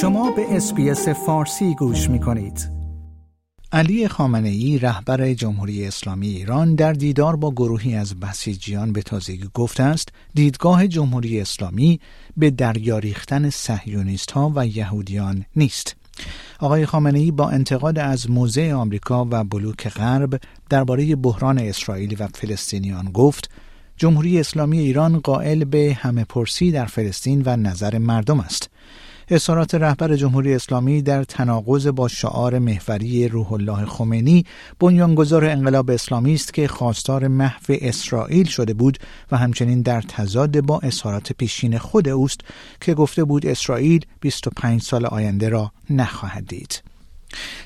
شما به اسپیس فارسی گوش می کنید. علی خامنه ای رهبر جمهوری اسلامی ایران در دیدار با گروهی از بسیجیان به تازگی گفته است دیدگاه جمهوری اسلامی به دریا ریختن صهیونیست ها و یهودیان نیست. آقای خامنه ای با انتقاد از موضع آمریکا و بلوک غرب درباره بحران اسرائیل و فلسطینیان گفت جمهوری اسلامی ایران قائل به همه پرسی در فلسطین و نظر مردم است. اظهارات رهبر جمهوری اسلامی در تناقض با شعار محوری روح الله خمینی بنیانگذار انقلاب اسلامی است که خواستار محو اسرائیل شده بود و همچنین در تضاد با اظهارات پیشین خود اوست که گفته بود اسرائیل 25 سال آینده را نخواهد دید.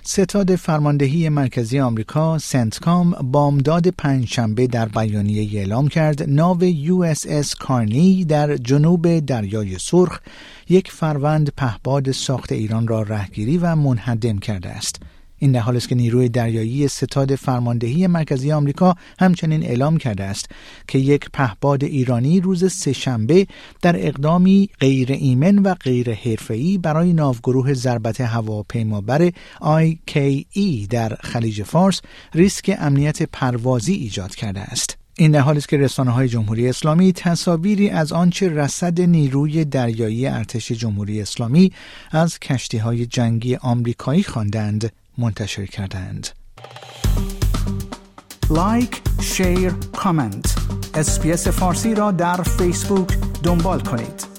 ستاد فرماندهی مرکزی آمریکا سنتکام بامداد پنجشنبه در بیانیه اعلام کرد ناو USS Carney در جنوب دریای سرخ یک فروند پهباد ساخت ایران را رهگیری و منهدم کرده است. این در حال است که نیروی دریایی ستاد فرماندهی مرکزی آمریکا همچنین اعلام کرده است که یک پهباد ایرانی روز سهشنبه در اقدامی غیر ایمن و غیر حرفه‌ای برای ناوگروه ضربت هواپیمابر IKE در خلیج فارس ریسک امنیت پروازی ایجاد کرده است. این در حالی است که رسانه های جمهوری اسلامی تصاویری از آنچه رصد نیروی دریایی ارتش جمهوری اسلامی از کشتی های جنگی آمریکایی خواندند منتشر کردند. like، share، comment. اسپیس فارسی را در فیسبوک دنبال کنید.